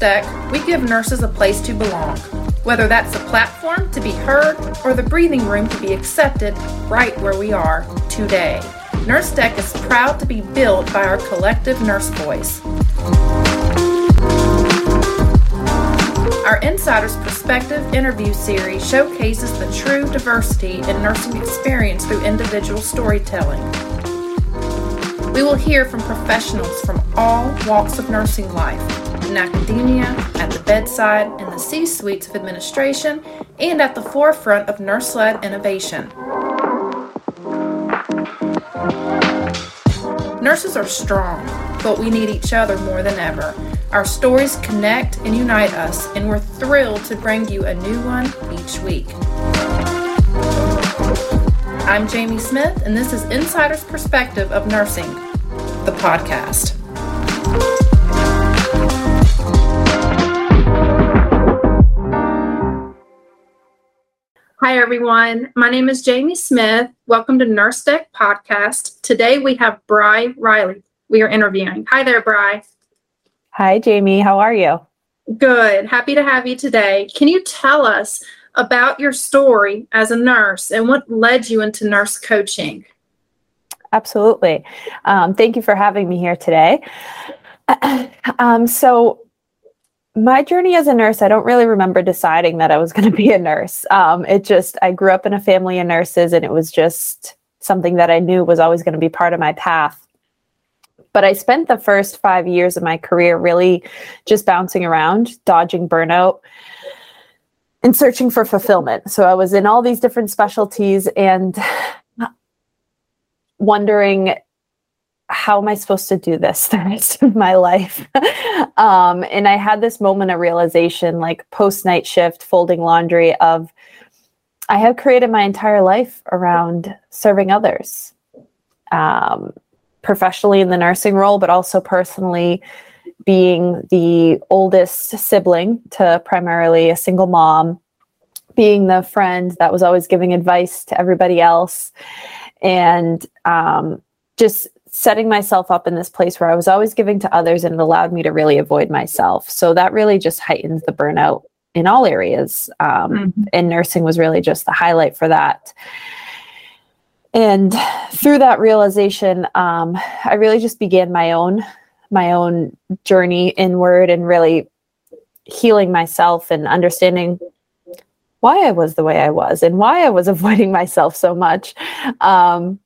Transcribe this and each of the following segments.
NurseTech, we give nurses a place to belong, whether that's a platform to be heard or the breathing room to be accepted right where we are today. NurseTech is proud to be built by our collective nurse voice. Our Insider's Perspective interview series showcases the true diversity in nursing experience through individual storytelling. We will hear from professionals from all walks of nursing life in academia, at the bedside, in the C suites of administration, and at the forefront of nurse led innovation. Nurses are strong, but we need each other more than ever. Our stories connect and unite us, and we're thrilled to bring you a new one each week. I'm Jamie Smith, and this is Insider's Perspective of Nursing, the podcast. Hi, everyone. My name is Jamie Smith. Welcome to NurseTech Podcast. Today we have Bry Reilly. We are interviewing. Hi there, Bry. Hi, Jamie. How are you? Good. Happy to have you today. Can you tell us about your story as a nurse and what led you into nurse coaching? Absolutely. Um, thank you for having me here today. Um, so, my journey as a nurse, I don't really remember deciding that I was going to be a nurse. Um, it just, I grew up in a family of nurses and it was just something that I knew was always going to be part of my path. But I spent the first five years of my career really just bouncing around, dodging burnout, and searching for fulfillment. So I was in all these different specialties and wondering how am I supposed to do this the rest of my life? um, and I had this moment of realization, like post night shift, folding laundry, of I have created my entire life around serving others. Um, professionally in the nursing role, but also personally being the oldest sibling to primarily a single mom, being the friend that was always giving advice to everybody else, and um, just setting myself up in this place where I was always giving to others and it allowed me to really avoid myself. So that really just heightened the burnout in all areas. Um, mm-hmm. And nursing was really just the highlight for that and through that realization um, i really just began my own my own journey inward and really healing myself and understanding why i was the way i was and why i was avoiding myself so much um,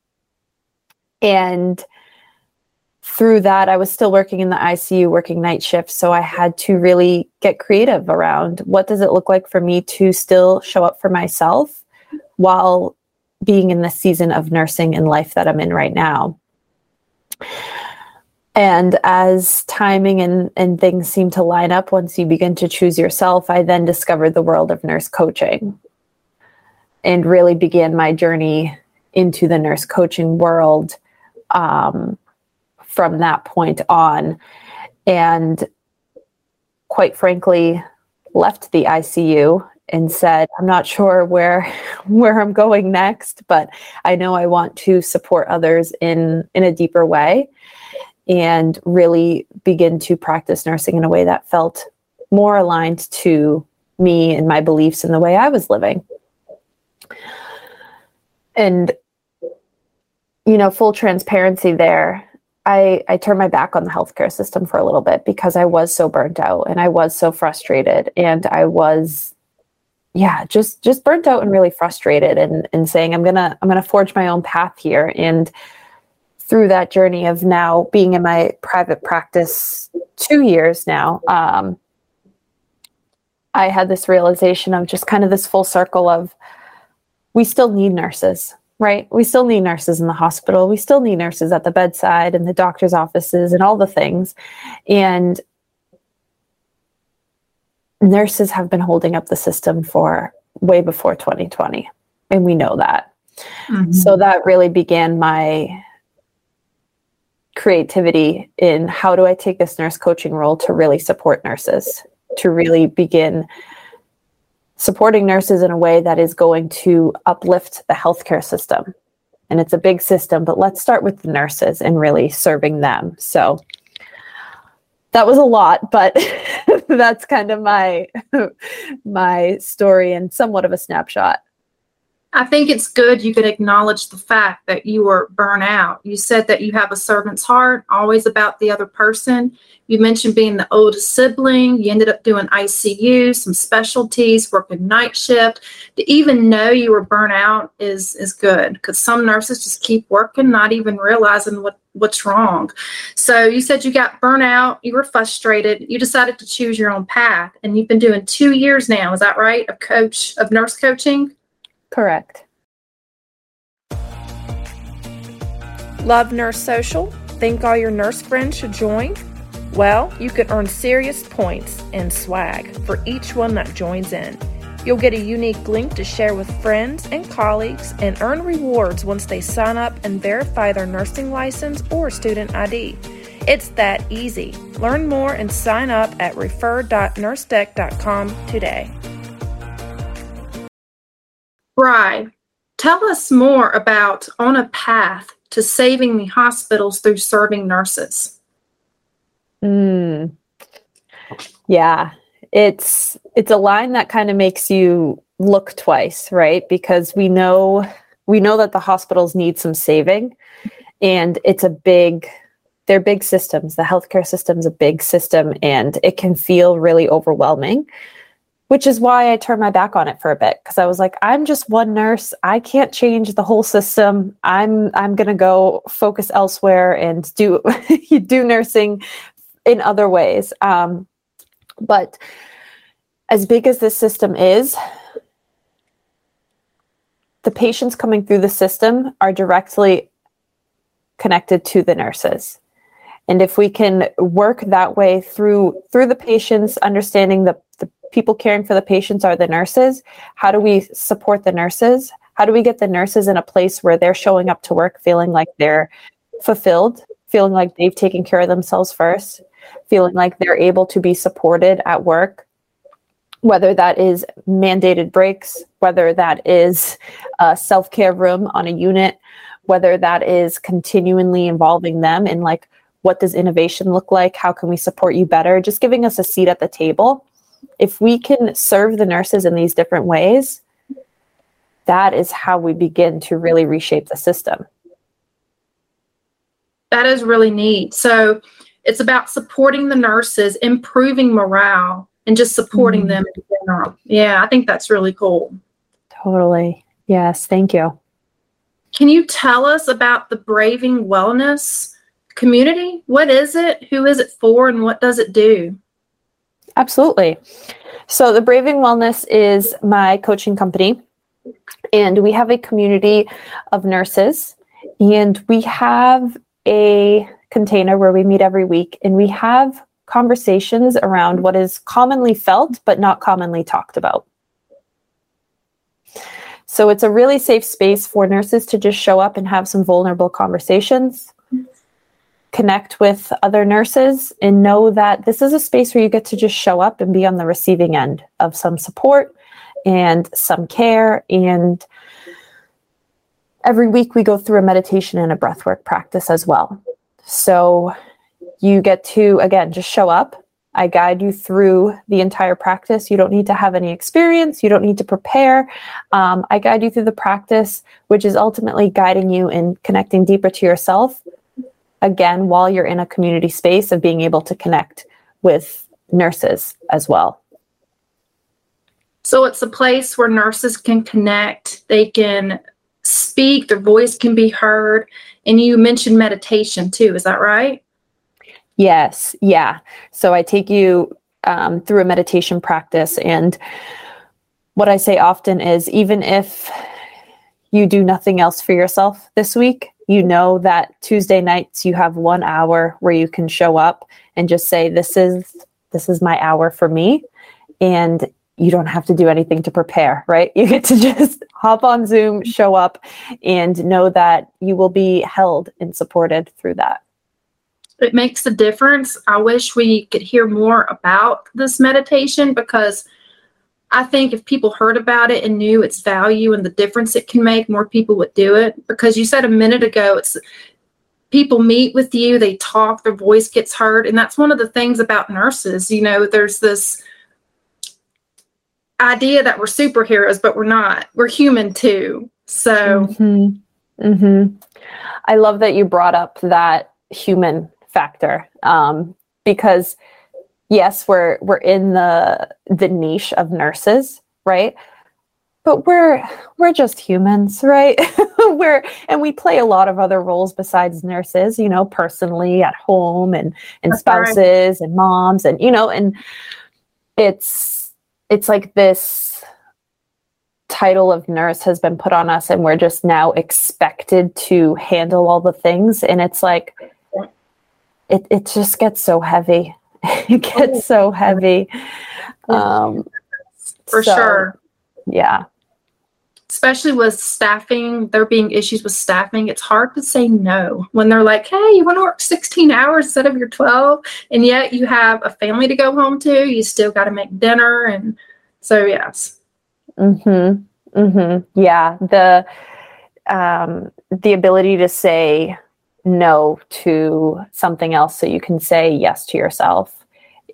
and through that i was still working in the icu working night shifts so i had to really get creative around what does it look like for me to still show up for myself while being in the season of nursing and life that I'm in right now. And as timing and, and things seem to line up once you begin to choose yourself, I then discovered the world of nurse coaching and really began my journey into the nurse coaching world um, from that point on. And quite frankly, left the ICU and said, I'm not sure where where I'm going next, but I know I want to support others in in a deeper way and really begin to practice nursing in a way that felt more aligned to me and my beliefs and the way I was living. And you know, full transparency there, I, I turned my back on the healthcare system for a little bit because I was so burnt out and I was so frustrated. And I was yeah just just burnt out and really frustrated and and saying i'm gonna i'm gonna forge my own path here. And through that journey of now being in my private practice two years now um, i had this realization of just kind of this full circle of we still need nurses right? We still need nurses in the hospital. We still need nurses at the bedside and the doctor's offices and all the things. And nurses have been holding up the system for way before 2020 and we know that. Mm-hmm. so that really began my creativity in how do i take this nurse coaching role to really support nurses to really begin supporting nurses in a way that is going to uplift the healthcare system and it's a big system but let's start with the nurses and really serving them so that was a lot, but that's kind of my my story and somewhat of a snapshot. I think it's good you can acknowledge the fact that you were burnt out. You said that you have a servant's heart, always about the other person. You mentioned being the oldest sibling. You ended up doing ICU, some specialties, working night shift. To even know you were burnt out is is good because some nurses just keep working, not even realizing what what's wrong. So you said you got burnt out. You were frustrated. You decided to choose your own path, and you've been doing two years now. Is that right? Of coach of nurse coaching. Correct. Love Nurse Social? Think all your nurse friends should join? Well, you can earn serious points and swag for each one that joins in. You'll get a unique link to share with friends and colleagues and earn rewards once they sign up and verify their nursing license or student ID. It's that easy. Learn more and sign up at refer.nursetech.com today. Bry, tell us more about On a Path to Saving the Hospitals Through Serving Nurses. Mm. Yeah, it's it's a line that kind of makes you look twice, right? Because we know we know that the hospitals need some saving and it's a big they're big systems. The healthcare system's a big system and it can feel really overwhelming which is why I turned my back on it for a bit because I was like, I'm just one nurse. I can't change the whole system. I'm I'm gonna go focus elsewhere and do do nursing in other ways. Um, but as big as this system is, the patients coming through the system are directly connected to the nurses and if we can work that way through through the patients understanding the, the people caring for the patients are the nurses. How do we support the nurses? How do we get the nurses in a place where they're showing up to work feeling like they're fulfilled feeling like they've taken care of themselves first feeling like they're able to be supported at work? Whether that is mandated breaks whether that is a self-care room on a unit whether that is continually involving them in like what does innovation look like? How can we support you better? Just giving us a seat at the table if we can serve the nurses in these different ways that is how we begin to really reshape the system that is really neat so it's about supporting the nurses improving morale and just supporting mm-hmm. them in general yeah i think that's really cool totally yes thank you can you tell us about the braving wellness community? What is it? Who is it for? And what does it do? Absolutely. So, the Braving Wellness is my coaching company, and we have a community of nurses, and we have a container where we meet every week and we have conversations around what is commonly felt but not commonly talked about. So, it's a really safe space for nurses to just show up and have some vulnerable conversations connect with other nurses and know that this is a space where you get to just show up and be on the receiving end of some support and some care. And every week we go through a meditation and a breathwork practice as well. So you get to again just show up. I guide you through the entire practice. You don't need to have any experience. You don't need to prepare. Um, i guide you through the practice which is ultimately guiding you in connecting deeper to yourself again while you're in a community space of being able to connect with nurses as well. So it's a place where nurses can connect, they can speak, their voice can be heard. And you mentioned meditation too, is that right? Yes, yeah. So I take you um, through a meditation practice. And what I say often is even if you do nothing else for yourself this week, you know that Tuesday nights you have one hour where you can show up and just say, This is this is my hour for me. And you don't have to do anything to prepare, right? You get to just hop on Zoom, show up, and know that you will be held and supported through that. It makes a difference. I wish we could hear more about this meditation because I think if people heard about it and knew its value and the difference it can make, more people would do it. Because you said a minute ago, it's people meet with you, they talk, their voice gets heard. And that's one of the things about nurses. You know, there's this idea that we're superheroes, but we're not. We're human too. So, mm-hmm. Mm-hmm. I love that you brought up that human factor um, because yes, we're we're in the the niche of nurses, right? But we're we're just humans, right? we're and we play a lot of other roles besides nurses, you know, personally at home and and That's spouses and moms and you know, and it's it's like this title of nurse has been put on us and we're just now expected to handle all the things and it's like it, it just gets so heavy it gets oh. so heavy um for so, sure yeah especially with staffing there being issues with staffing it's hard to say no when they're like hey you want to work 16 hours instead of your 12 and yet you have a family to go home to you still got to make dinner and so yes Mm hmm. Mm hmm. yeah the um the ability to say no to something else so you can say yes to yourself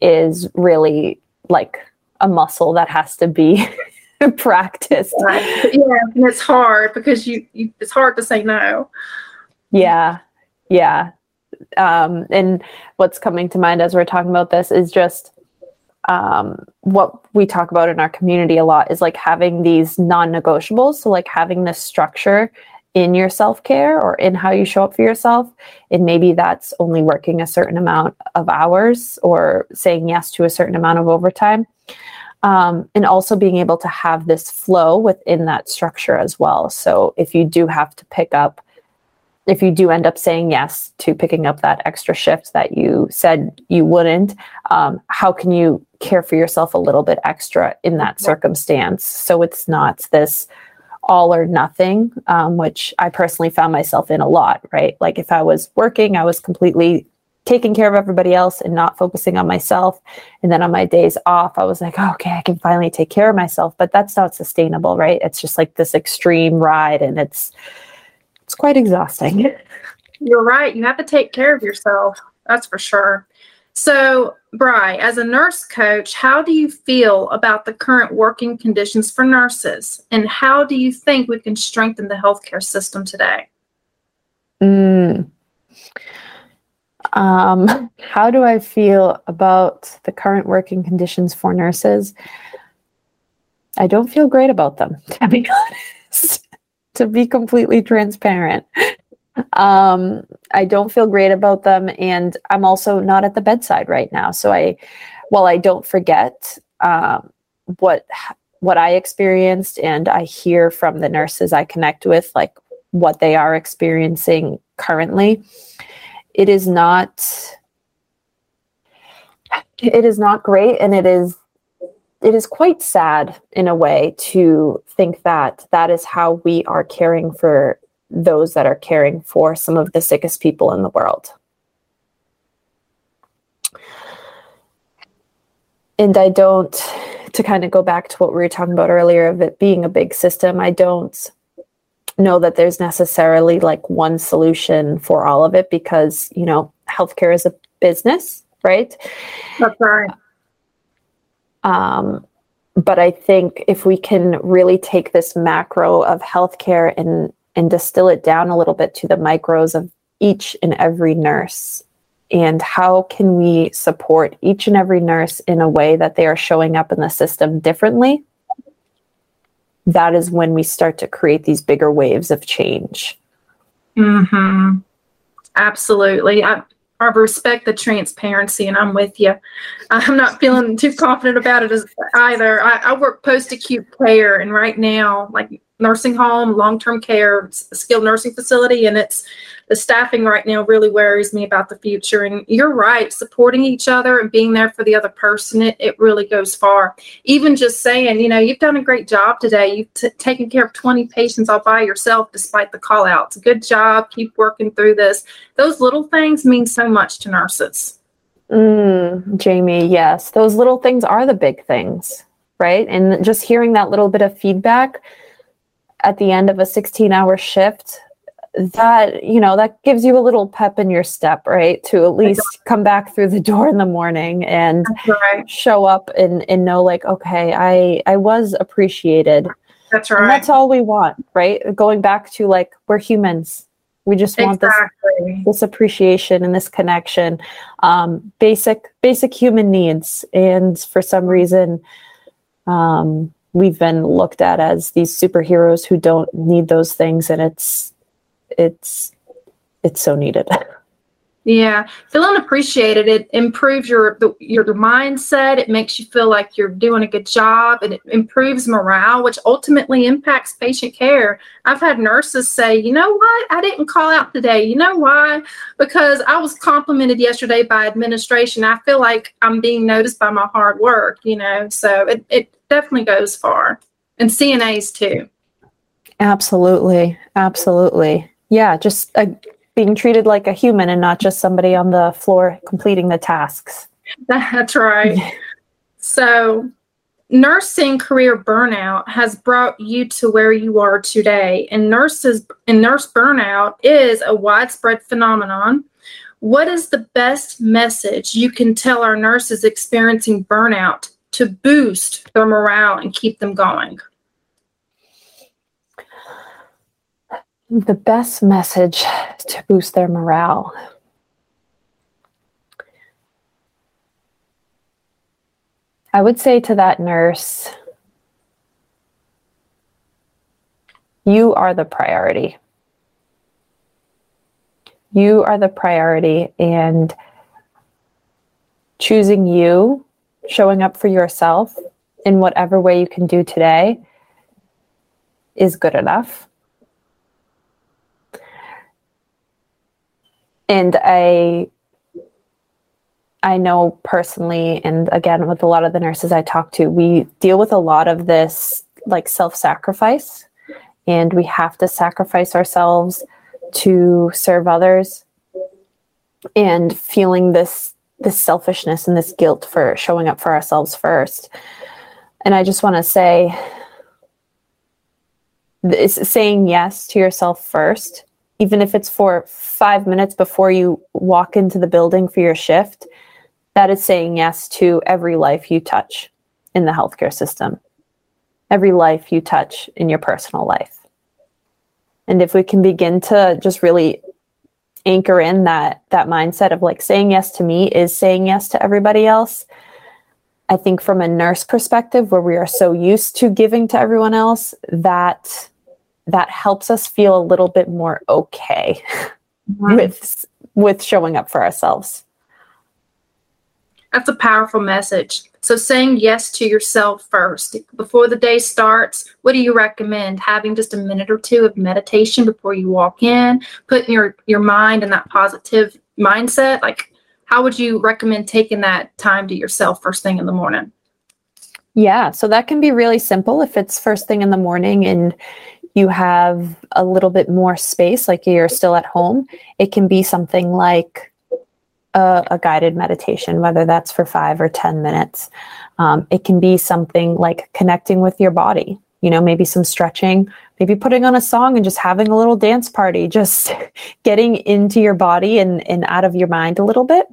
is really like a muscle that has to be practiced. Right. Yeah, and it's hard because you, you it's hard to say no. Yeah. Yeah. Um, and what's coming to mind as we're talking about this is just um, what we talk about in our community a lot is like having these non-negotiables so like having this structure in your self care or in how you show up for yourself. And maybe that's only working a certain amount of hours or saying yes to a certain amount of overtime. Um, and also being able to have this flow within that structure as well. So if you do have to pick up, if you do end up saying yes to picking up that extra shift that you said you wouldn't, um, how can you care for yourself a little bit extra in that circumstance? So it's not this all or nothing, um, which I personally found myself in a lot, right? Like if I was working, I was completely taking care of everybody else and not focusing on myself. And then on my days off, I was like, oh, okay, I can finally take care of myself. But that's not sustainable, right? It's just like this extreme ride and it's it's quite exhausting. You're right. You have to take care of yourself. That's for sure. So, Bry, as a nurse coach, how do you feel about the current working conditions for nurses? And how do you think we can strengthen the healthcare system today? Mm. Um, how do I feel about the current working conditions for nurses? I don't feel great about them, to be honest, to be completely transparent. Um, I don't feel great about them, and I'm also not at the bedside right now. So I, while I don't forget um, what what I experienced, and I hear from the nurses I connect with, like what they are experiencing currently, it is not. It is not great, and it is it is quite sad in a way to think that that is how we are caring for those that are caring for some of the sickest people in the world. And I don't, to kind of go back to what we were talking about earlier of it being a big system, I don't know that there's necessarily like one solution for all of it because, you know, healthcare is a business, right? That's right. Um, but I think if we can really take this macro of healthcare and and distill it down a little bit to the micros of each and every nurse. And how can we support each and every nurse in a way that they are showing up in the system differently? That is when we start to create these bigger waves of change. Mm-hmm. absolutely. I, I respect the transparency and i'm with you. I'm not feeling too confident about it as either. I, I work post-acute care and right now like nursing home, long term care, skilled nursing facility, and it's the staffing right now really worries me about the future. And you're right, supporting each other and being there for the other person, it, it really goes far. Even just saying, you know, you've done a great job today. You've t- taken care of 20 patients all by yourself despite the call outs. Good job. Keep working through this. Those little things mean so much to nurses. Mm, Jamie, yes, those little things are the big things, right? And just hearing that little bit of feedback at the end of a 16 hour shift that you know that gives you a little pep in your step right? To at least come back through the door in the morning and right. show up and and know like okay i i was appreciated. That's right. and that's all we want right? Going back to like we're humans. We just want exactly. this this appreciation and this connection. Um basic basic human needs. And for some reason um we've been looked at as these superheroes who don't need those things and it's it's it's so needed. Yeah feeling appreciated. It improves your your mindset. It makes you feel like you're doing a good job and it improves morale which ultimately impacts patient care. I've had nurses say you know what? I didn't call out today. You know why? Because i was complimented yesterday by administration. I feel like i'm being noticed by my hard work you know? So it, it definitely goes far. And CNAs too. Absolutely. Absolutely. Yeah. Just uh, being treated like a human and not just somebody on the floor completing the tasks. That's right. so, nursing career burnout has brought you to where you are today and nurses and nurse burnout is a widespread phenomenon what is the best message you can tell our nurses experiencing burnout to boost their morale and keep them going? The best message to boost their morale. I would say to that nurse, you are the priority. You are the priority, and choosing you showing up for yourself in whatever way you can do today is good enough. And I I know personally and again with a lot of the nurses I talk to, we deal with a lot of this like self-sacrifice and we have to sacrifice ourselves to serve others and feeling this this selfishness and this guilt for showing up for ourselves first. And I just want to say, saying yes to yourself first, even if it's for five minutes before you walk into the building for your shift, that is saying yes to every life you touch in the healthcare system, every life you touch in your personal life. And if we can begin to just really anchor in that that mindset of like saying yes to me is saying yes to everybody else i think from a nurse perspective where we are so used to giving to everyone else that that helps us feel a little bit more okay mm-hmm. with with showing up for ourselves that's a powerful message so, saying yes to yourself first. Before the day starts, what do you recommend? Having just a minute or two of meditation before you walk in, putting your, your mind in that positive mindset. Like, how would you recommend taking that time to yourself first thing in the morning? Yeah, so that can be really simple if it's first thing in the morning and you have a little bit more space, like you're still at home. It can be something like a, a, guided meditation, whether that's for five or 10 minutes. Um, it can be something like connecting with your body, you know, maybe some stretching, maybe putting on a song and just having a little dance party, just getting into your body and, and out of your mind a little bit.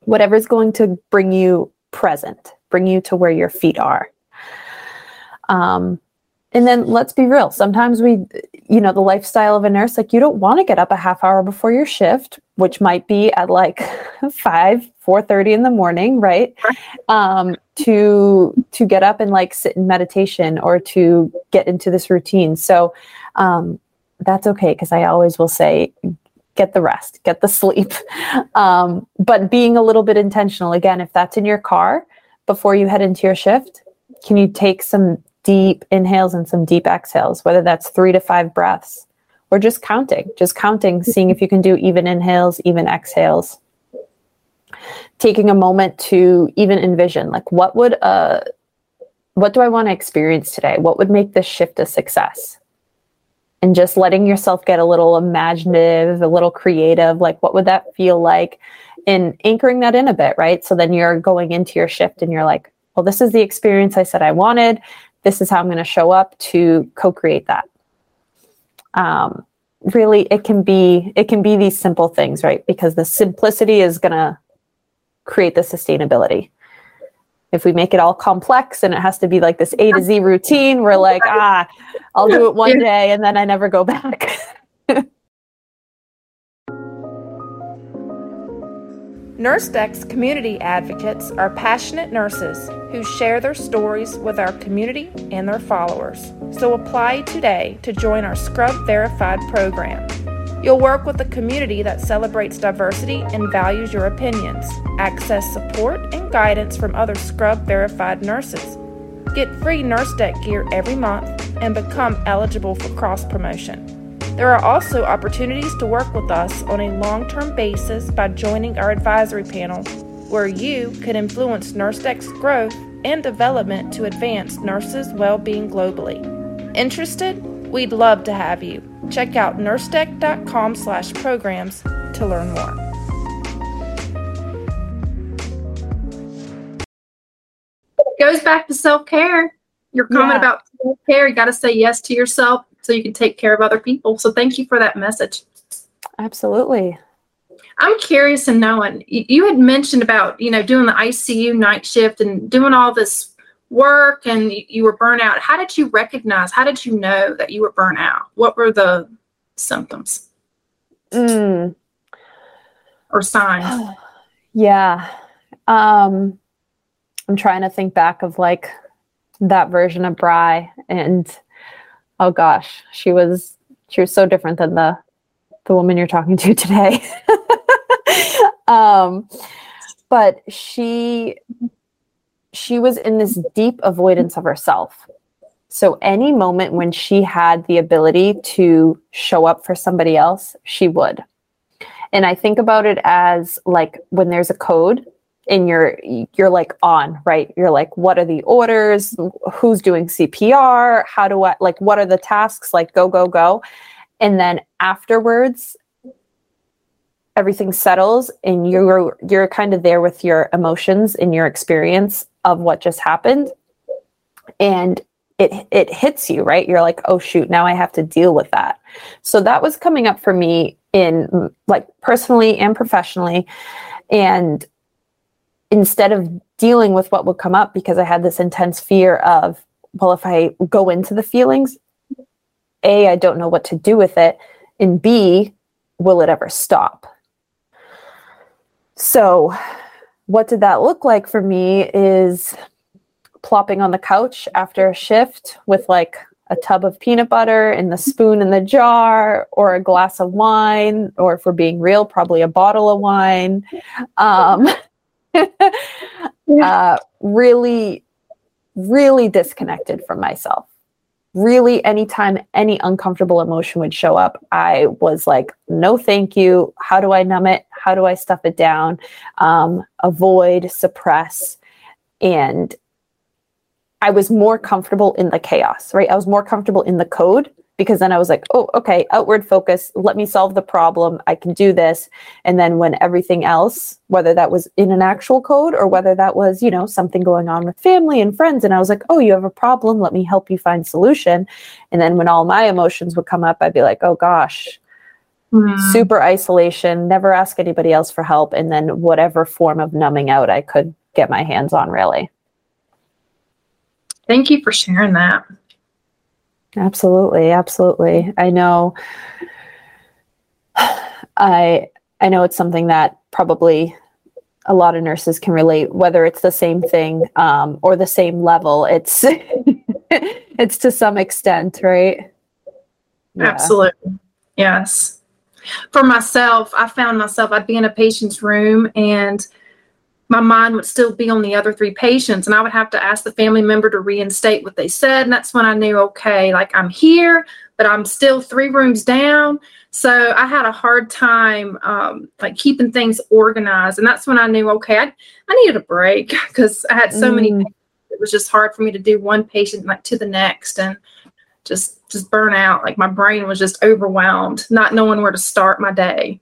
Whatever's going to bring you present, bring you to where your feet are. Um, and then let's be real. Sometimes we, you know, the lifestyle of a nurse, like you don't want to get up a half hour before your shift, which might be at like five, four thirty in the morning, right? Um, to to get up and like sit in meditation or to get into this routine. So um, that's okay because I always will say, get the rest, get the sleep. Um, but being a little bit intentional again, if that's in your car before you head into your shift, can you take some deep inhales and some deep exhales, whether that's three to five breaths or just counting, just counting, seeing if you can do even inhales, even exhales. Taking a moment to even envision, like, what would uh, what do I want to experience today? What would make this shift a success? And just letting yourself get a little imaginative, a little creative, like, what would that feel like? And anchoring that in a bit, right? So then you're going into your shift and you're like, well, this is the experience I said I wanted this is how I'm going to show up to co create that. Um, really it can be it can be these simple things right? Because the simplicity is going to create the sustainability. If we make it all complex and it has to be like this a to z routine we're like ah i'll do it one day and then i never go back. NurseDeck's community advocates are passionate nurses who share their stories with our community and their followers. So apply today to join our Scrub Verified program. You'll work with a community that celebrates diversity and values your opinions, access support and guidance from other Scrub Verified nurses, get free nurse deck gear every month, and become eligible for cross promotion. There are also opportunities to work with us on a long term basis by joining our advisory panel, where you could influence NurseDeck's growth and development to advance nurses' well being globally. Interested? We'd love to have you. Check out nursedeck.com slash programs to learn more. It goes back to self care. Your comment yeah. about self care, you got to say yes to yourself so you can take care of other people. So thank you for that message. Absolutely. I'm curious in knowing you had mentioned about you know doing the ICU night shift and doing all this work and you were burnt out. How did you recognize? How did you know that you were burnt out? What were the symptoms mm. or signs? yeah, um, I'm trying to think back of like that version of Bry and oh gosh, she was she was so different than the the woman you're talking to today. Um, but she she was in this deep avoidance of herself. So any moment when she had the ability to show up for somebody else, she would. And I think about it as like when there's a code and you're you're like on right? You're like what are the orders? Who's doing cpr how do i like what are the tasks? Like go go go. And then afterwards everything settles and you're you're kind of there with your emotions and your experience of what just happened. And it it hits you right? You're like oh shoot now i have to deal with that. So that was coming up for me in like personally and professionally. And instead of dealing with what would come up because I had this intense fear of, well, if I go into the feelings, A, I don't know what to do with it, and B, will it ever stop? So, what did that look like for me is plopping on the couch after a shift with like a tub of peanut butter and the spoon in the jar or a glass of wine or if we're being real probably a bottle of wine um, uh, really, really disconnected from myself. Really, anytime any uncomfortable emotion would show up, I was like, no, thank you. How do I numb it? How do I stuff it down? Um, avoid, suppress. And I was more comfortable in the chaos, right? I was more comfortable in the code because then I was like, oh, okay, outward focus. Let me solve the problem. I can do this. And then when everything else, whether that was in an actual code or whether that was, you know, something going on with family and friends, and I was like, oh, you have a problem. Let me help you find solution. And then when all my emotions would come up, I'd be like, oh gosh, mm. super isolation, never ask anybody else for help. And then whatever form of numbing out I could get my hands on, really. Thank you for sharing that. Absolutely, absolutely. I know I I know it's something that probably a lot of nurses can relate, whether it's the same thing um, or the same level. It's it's to some extent, right? Yeah. Absolutely. Yes. For myself, I found myself, I'd be in a patient's room and my mind would still be on the other three patients and i would have to ask the family member to reinstate what they said. And that's when i knew okay like i'm here but i'm still three rooms down. So i had a hard time um, like keeping things organized. And that's when i knew okay i, I needed a break because i had so mm. many it was just hard for me to do one patient like to the next. And just just burn out like my brain was just overwhelmed not knowing where to start my day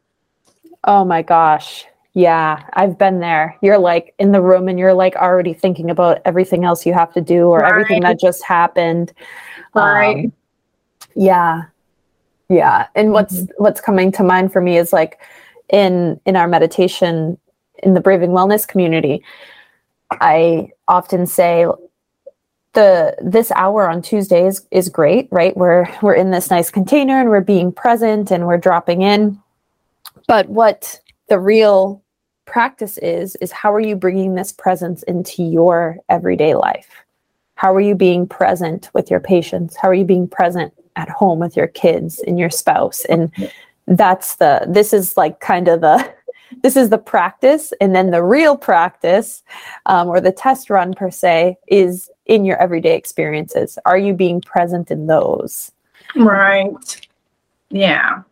oh my gosh yeah, I've been there. You're like in the room and you're like already thinking about everything else you have to do or right. everything that just happened. Right. Um, yeah. Yeah. And what's mm-hmm. what's coming to mind for me is like in in our meditation in the Braving Wellness community, I often say the this hour on Tuesdays is great, right? We're we're in this nice container and we're being present and we're dropping in. But what the real practice is is how are you bringing this presence into your everyday life? How are you being present with your patients? How are you being present at home with your kids and your spouse? And that's the this is like kind of the this is the practice and then the real practice um, or the test run per se is in your everyday experiences are you being present in those right yeah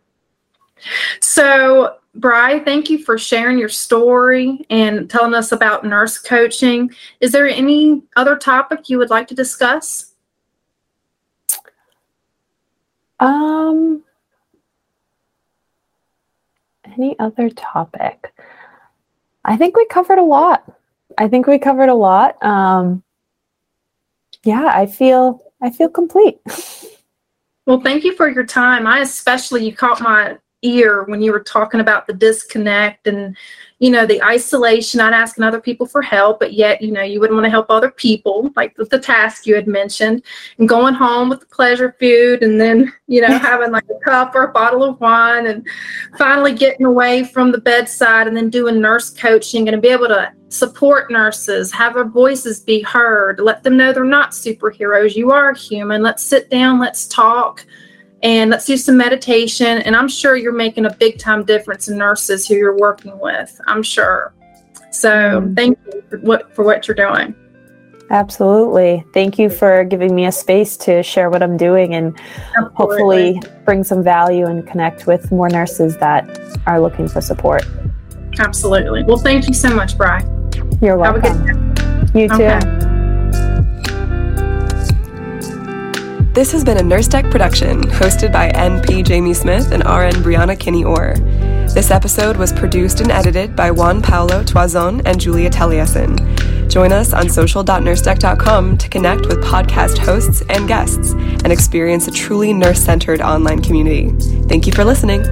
so Bry, thank you for sharing your story and telling us about nurse coaching. Is there any other topic you would like to discuss? Um, any other topic? I think we covered a lot. I think we covered a lot. Um, yeah, I feel I feel complete. well, thank you for your time. I especially you caught my ear when you were talking about the disconnect and you know the isolation. Not asking other people for help but yet you know you wouldn't want to help other people like with the task you had mentioned and going home with the pleasure food and then you know having like a cup or a bottle of wine and finally getting away from the bedside and then doing nurse coaching and be able to support nurses have their voices be heard let them know they're not superheroes. You are human. Let's sit down let's talk and let's do some meditation. And I'm sure you're making a big time difference in nurses who you're working with. I'm sure. So mm-hmm. thank you for what for what you're doing. Absolutely. Thank you for giving me a space to share what I'm doing and Absolutely. hopefully bring some value and connect with more nurses that are looking for support. Absolutely. Well, thank you so much, Bry. You're welcome. You too. Okay. This has been a Nurse Tech production, hosted by NP Jamie Smith and RN Brianna Kinney Orr. This episode was produced and edited by Juan Paulo Toison and Julia Taliesin. Join us on social.nursetech.com to connect with podcast hosts and guests and experience a truly nurse centered online community. Thank you for listening.